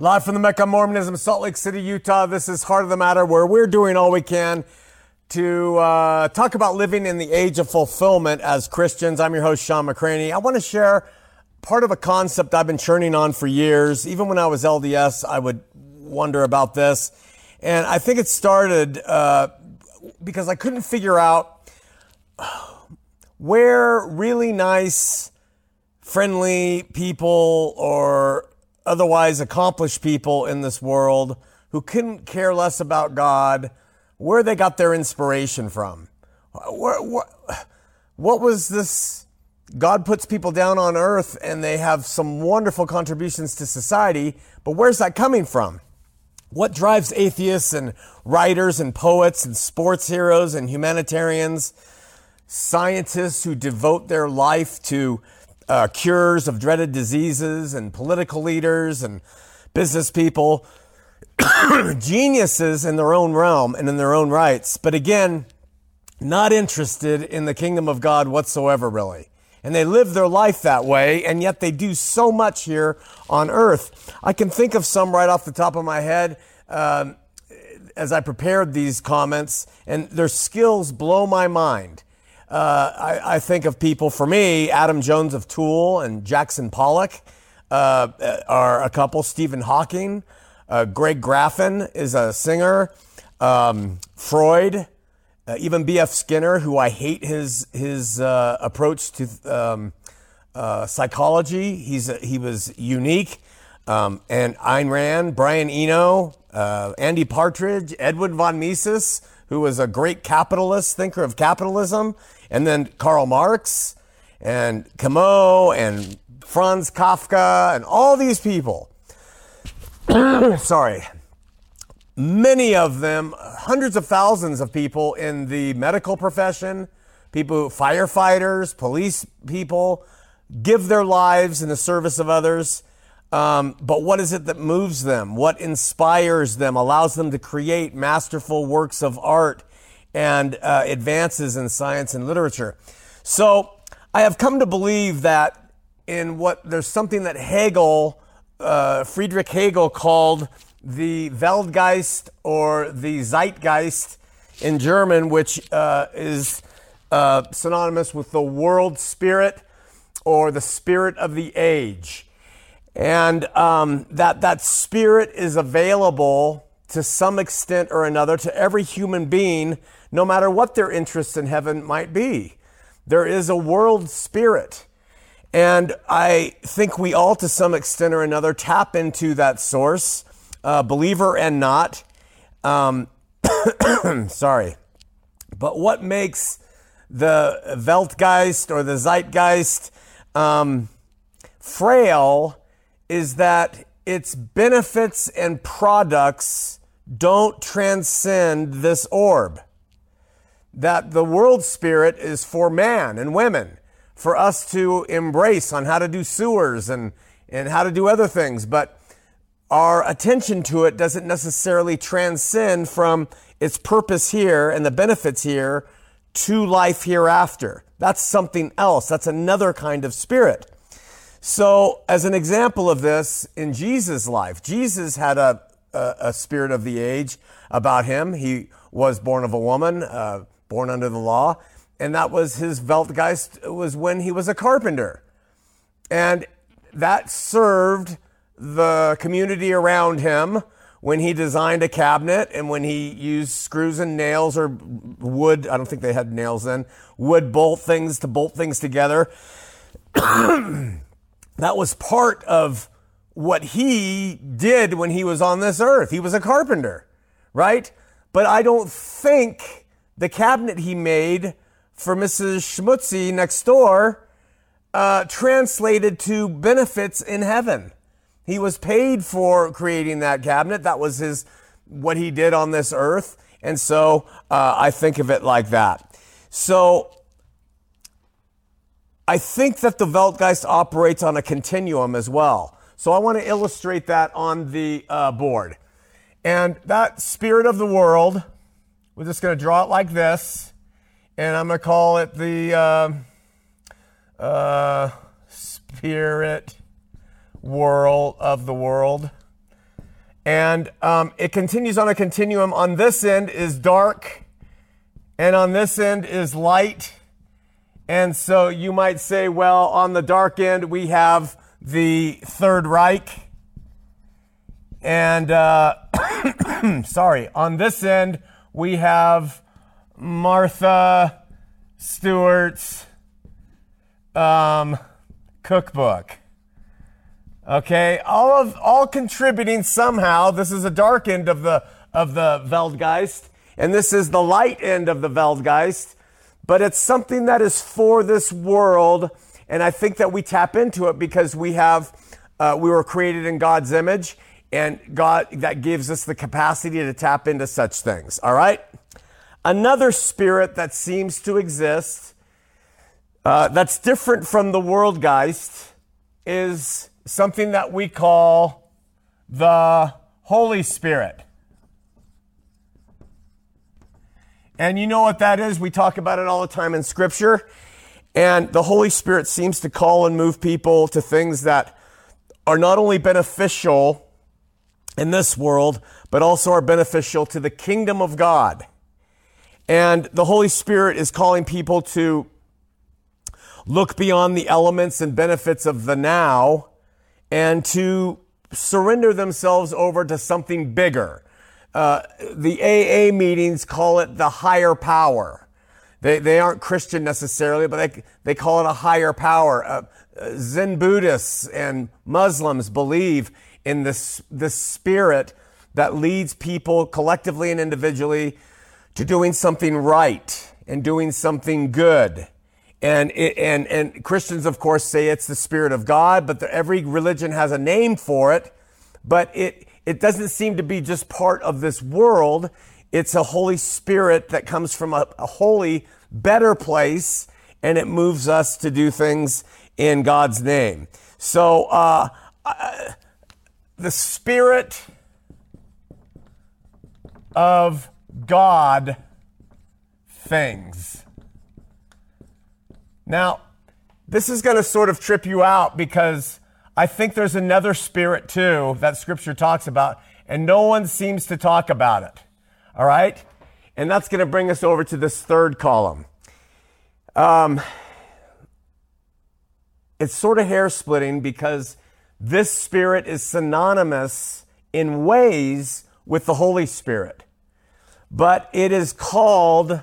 Live from the Mecca Mormonism, Salt Lake City, Utah. This is Heart of the Matter, where we're doing all we can to uh, talk about living in the age of fulfillment as Christians. I'm your host, Sean McCraney. I want to share part of a concept I've been churning on for years. Even when I was LDS, I would wonder about this. And I think it started uh, because I couldn't figure out where really nice, friendly people or otherwise accomplished people in this world who couldn't care less about God, where they got their inspiration from. What, what, was this? God puts people down on earth and they have some wonderful contributions to society, but where's that coming from? What drives atheists and writers and poets and sports heroes and humanitarians, scientists who devote their life to uh, cures of dreaded diseases and political leaders and business people, geniuses in their own realm and in their own rights, but again, not interested in the kingdom of God whatsoever, really. And they live their life that way, and yet they do so much here on earth. I can think of some right off the top of my head um, as I prepared these comments, and their skills blow my mind. Uh, I, I, think of people, for me, Adam Jones of Tool and Jackson Pollock uh, are a couple. Stephen Hawking, uh, Greg Graffin is a singer. Um, Freud, uh, even B.F. Skinner, who I hate his his uh, approach to um, psychology. He's he was unique. Um, and Ayn Rand, Brian Eno, Andy Partridge, Edwin von Mises, who was a great capitalist thinker of capitalism. And then Karl Marx and Camus and Franz Kafka and all these people. Sorry. Many of them, hundreds of thousands of people in the medical profession, people, firefighters, police people, give their lives in the service of others. Um, but what is it that moves them? What inspires them, allows them to create masterful works of art and uh, advances in science and literature. So I have come to believe that in what there's something that Hegel, uh, Friedrich Hegel, called the Weltgeist or the Zeitgeist in German, which uh, is uh, synonymous with the world spirit or the spirit of the age. And um, that that spirit is available to some extent or another to every human being no matter what their interests in heaven might be. There is a world spirit. And I think we all, to some extent or another, tap into that source, uh, believer and not. Um, sorry. But what makes the Weltgeist or the Zeitgeist um, frail is that its benefits and products don't transcend this orb that the world spirit is for man and women, for us to embrace on how to do sewers and, and how to do other things. But our attention to it doesn't necessarily transcend from its purpose here and the benefits here to life hereafter. That's something else. That's another kind of spirit. So, as an example of this, in Jesus' life, Jesus had a, a, spirit of the age about him. He was born of a woman. Uh, born under the law. And that was his Weltgeist was when he was a carpenter. And that served the community around him when he designed a cabinet and when he used screws and nails or wood, I don't think they had nails then, wood bolt things to bolt things together. that was part of what he did when he was on this earth. He was a carpenter, right? But I don't think the cabinet he made for Mrs. Schmutzy next door uh, translated to benefits in heaven. He was paid for creating that cabinet. That was his what he did on this earth, and so uh, I think of it like that. So I think that the Weltgeist operates on a continuum as well. So I want to illustrate that on the uh, board, and that spirit of the world we're just going to draw it like this, and I'm going to call it the uh, uh, spirit world of the world. And um, it continues on a continuum. On this end is dark, and on this end is light. And so you might say, well, on the dark end, we have the Third Reich. And uh, sorry, on this end, we have Martha Stewart's um, cookbook. Okay, all of all contributing somehow. This is a dark end of the of the Weltgeist, and this is the light end of the Weltgeist. But it's something that is for this world, and I think that we tap into it because we have uh, we were created in God's image, and God that gives us the capacity to tap into such things. All right, another spirit that seems to exist uh, that's different from the Worldgeist is something that we call the Holy Spirit. And you know what that is? We talk about it all the time in Scripture. And the Holy Spirit seems to call and move people to things that are not only beneficial in this world, but also are beneficial to the kingdom of God. And the Holy Spirit is calling people to look beyond the elements and benefits of the now and to surrender themselves over to something bigger. Uh, the AA meetings call it the higher power. They, they aren't Christian necessarily, but they, they call it a higher power. Uh, Zen Buddhists and Muslims believe in this, this spirit that leads people collectively and individually to doing something right and doing something good. And, and, and Christians, of course, say it's the Spirit of God, but the, every religion has a name for it. But it, it doesn't seem to be just part of this world. It's a Holy Spirit that comes from a, a holy, better place, and it moves us to do things in God's name. So, uh, uh, the Spirit of God things. Now, this is going to sort of trip you out because I think there's another spirit too that scripture talks about, and no one seems to talk about it. All right? And that's going to bring us over to this third column. Um, it's sort of hair splitting because this spirit is synonymous in ways with the Holy Spirit, but it is called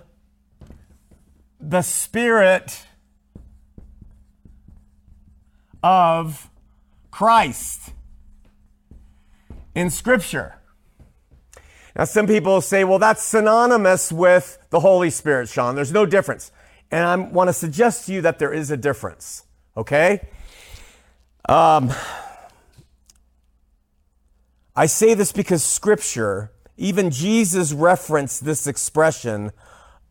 the Spirit of Christ in Scripture. Now, some people say, well, that's synonymous with the Holy Spirit, Sean. There's no difference. And I want to suggest to you that there is a difference, okay? Um, I say this because Scripture, even Jesus referenced this expression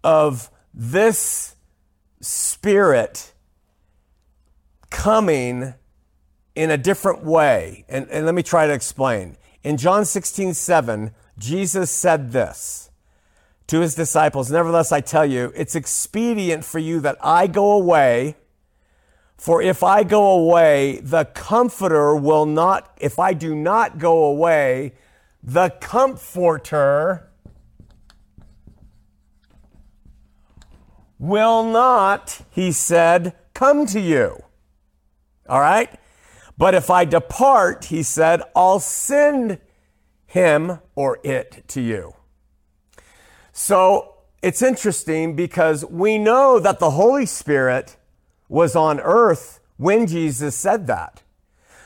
of this Spirit coming in a different way. And, and let me try to explain. In John 16, 7, Jesus said this to his disciples Nevertheless, I tell you, it's expedient for you that I go away. For if I go away, the Comforter will not, if I do not go away, the Comforter will not, he said, come to you. All right? But if I depart, he said, I'll send him or it to you. So it's interesting because we know that the Holy Spirit was on earth when Jesus said that.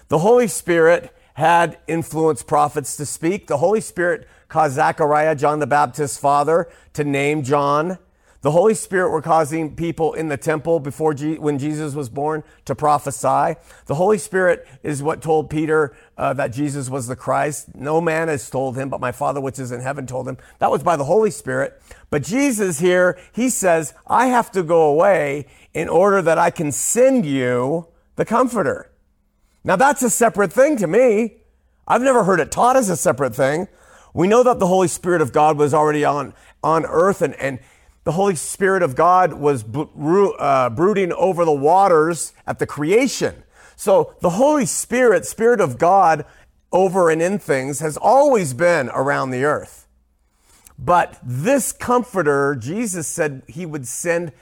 The Holy Spirit had influenced prophets to speak. The Holy Spirit caused Zechariah, John the Baptist's father, to name John. The Holy Spirit were causing people in the temple before when Jesus was born to prophesy. The Holy Spirit is what told Peter uh, that Jesus was the Christ. No man has told him, but my Father which is in heaven told him. That was by the Holy Spirit. But Jesus here, he says, I have to go away in order that I can send you the Comforter. Now that's a separate thing to me. I've never heard it taught as a separate thing. We know that the Holy Spirit of God was already on, on earth and, and the Holy Spirit of God was uh, brooding over the waters at the creation. So the Holy Spirit, Spirit of God, over and in things, has always been around the earth. But this comforter, Jesus said he would send,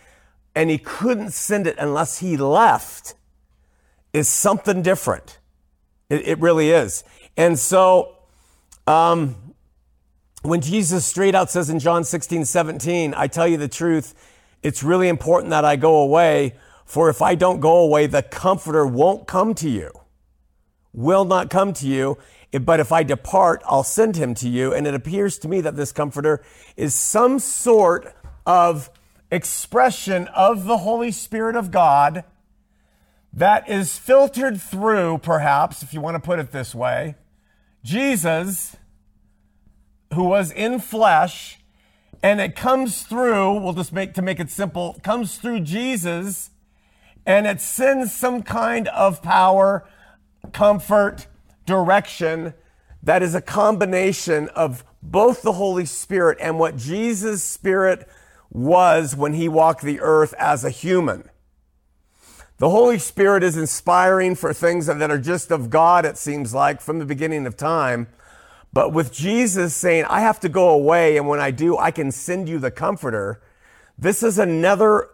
and he couldn't send it unless he left, is something different. It, it really is. And so, um, when Jesus straight out says in John 16, 17, I tell you the truth, it's really important that I go away, for if I don't go away, the comforter won't come to you, will not come to you. But if I depart, I'll send him to you. And it appears to me that this comforter is some sort of expression of the Holy Spirit of God that is filtered through, perhaps, if you want to put it this way, Jesus, who was in flesh, and it comes through, we'll just make to make it simple, comes through Jesus, and it sends some kind of power, comfort, direction that is a combination of both the Holy Spirit and what Jesus' Spirit was when he walked the earth as a human. The Holy Spirit is inspiring for things that are just of God, it seems like, from the beginning of time. But with Jesus saying, I have to go away, and when I do, I can send you the Comforter, this is another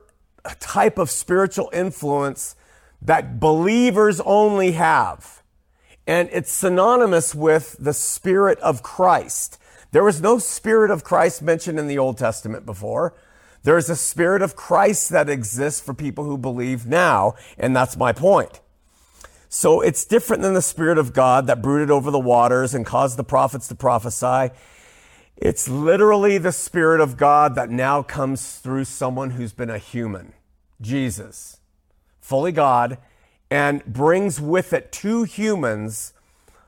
type of spiritual influence that believers only have. And it's synonymous with the Spirit of Christ. There was no Spirit of Christ mentioned in the Old Testament before. There is a spirit of Christ that exists for people who believe now, and that's my point. So it's different than the spirit of God that brooded over the waters and caused the prophets to prophesy. It's literally the spirit of God that now comes through someone who's been a human, Jesus, fully God, and brings with it to humans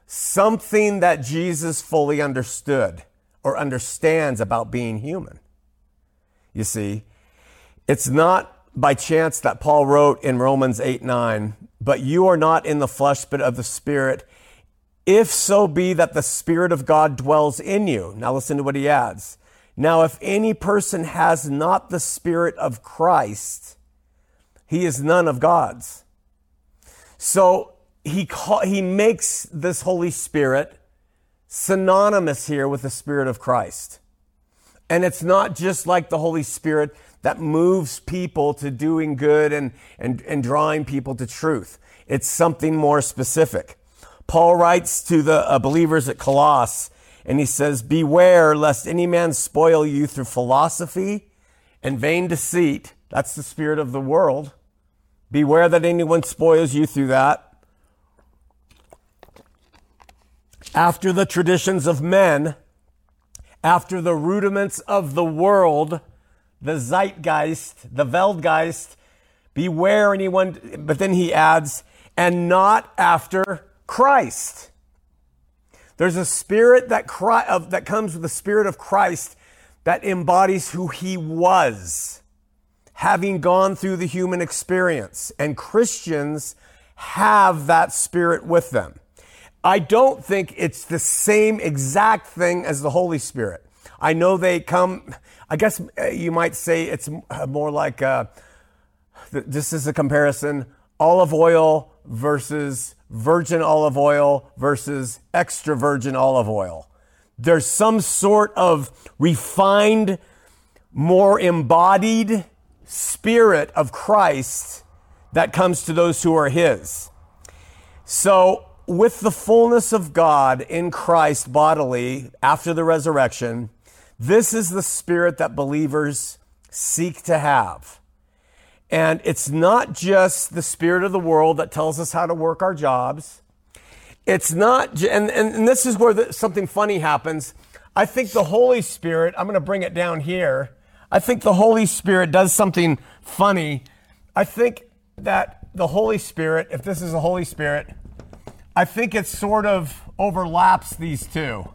something that Jesus fully understood or understands about being human you see. It's not by chance that Paul wrote in Romans 8 9, but you are not in the flesh, but of the Spirit, if so be that the Spirit of God dwells in you. Now listen to what he adds. Now, if any person has not the Spirit of Christ, he is none of God's. So he, call, he makes this Holy Spirit synonymous here with the Spirit of Christ. And it's not just like the Holy Spirit that moves people to doing good and, and, and drawing people to truth. It's something more specific. Paul writes to the uh, believers at Colossus and he says, Beware lest any man spoil you through philosophy and vain deceit. That's the spirit of the world. Beware that anyone spoils you through that. After the traditions of men, after the rudiments of the world, the zeitgeist, the Weltgeist. Beware anyone, but then he adds, and not after Christ. There's a spirit that, cry, of, that comes with the spirit of Christ that embodies who he was, having gone through the human experience. And Christians have that spirit with them. I don't think it's the same exact thing as the Holy Spirit. I know they come, I guess uh, you might say it's more like uh, this is a comparison olive oil versus virgin olive oil versus extra virgin olive oil. There's some sort of refined, more embodied spirit of Christ that comes to those who are His. So, with the fullness of God in Christ bodily after the resurrection, this is the spirit that believers seek to have. And it's not just the spirit of the world that tells us how to work our jobs. It's not, and, and, and this is where the, something funny happens. I think the Holy Spirit, I'm going to bring it down here. I think the Holy Spirit does something funny. I think that the Holy Spirit, if this is the Holy Spirit, I think it sort of overlaps these two.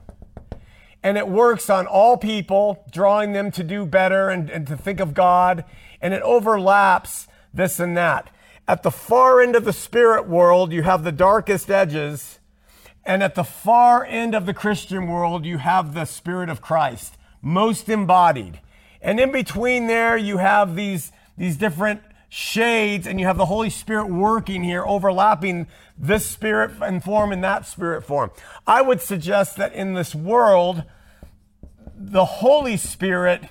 And it works on all people, drawing them to do better and, and to think of God. And it overlaps this and that. At the far end of the spirit world, you have the darkest edges. And at the far end of the Christian world, you have the Spirit of Christ, most embodied. And in between there, you have these, these different shades, and you have the Holy Spirit working here, overlapping this spirit and form and that spirit form. I would suggest that in this world, the Holy Spirit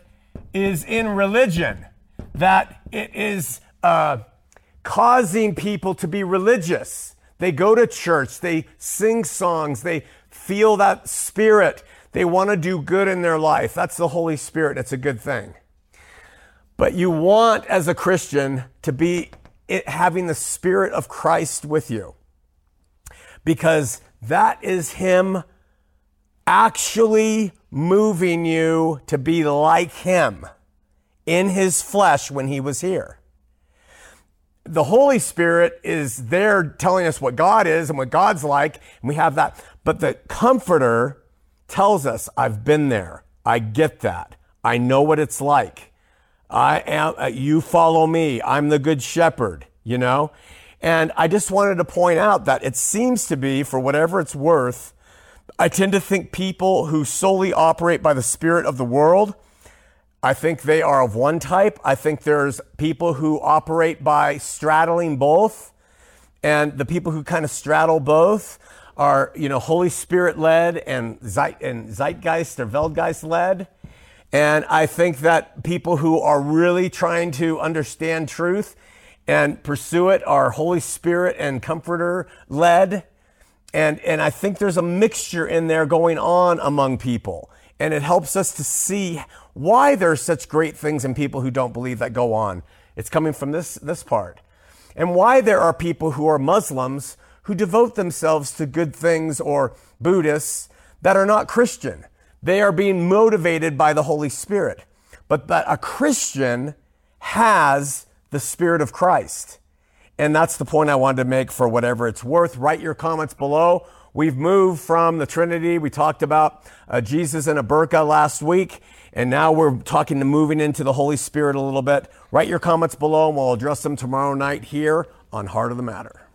is in religion, that it is uh, causing people to be religious. They go to church, they sing songs, they feel that spirit. They want to do good in their life. That's the Holy Spirit. It's a good thing. But you want, as a Christian, to be having the Spirit of Christ with you because that is Him actually moving you to be like Him in His flesh when He was here. The Holy Spirit is there telling us what God is and what God's like, and we have that. But the Comforter tells us, I've been there. I get that. I know what it's like. I am, uh, you follow me. I'm the good shepherd, you know? And I just wanted to point out that it seems to be, for whatever it's worth, I tend to think people who solely operate by the spirit of the world, I think they are of one type. I think there's people who operate by straddling both. And the people who kind of straddle both are, you know, Holy Spirit led and, Zeit- and Zeitgeist or Weltgeist led. And I think that people who are really trying to understand truth and pursue it are Holy Spirit and Comforter led. And, and I think there's a mixture in there going on among people. And it helps us to see why there's such great things in people who don't believe that go on. It's coming from this, this part. And why there are people who are Muslims who devote themselves to good things or Buddhists that are not Christian. They are being motivated by the Holy Spirit. But that a Christian has the Spirit of Christ. And that's the point I wanted to make for whatever it's worth. Write your comments below. We've moved from the Trinity. We talked about uh, Jesus and a burqa last week. And now we're talking to moving into the Holy Spirit a little bit. Write your comments below and we'll address them tomorrow night here on Heart of the Matter.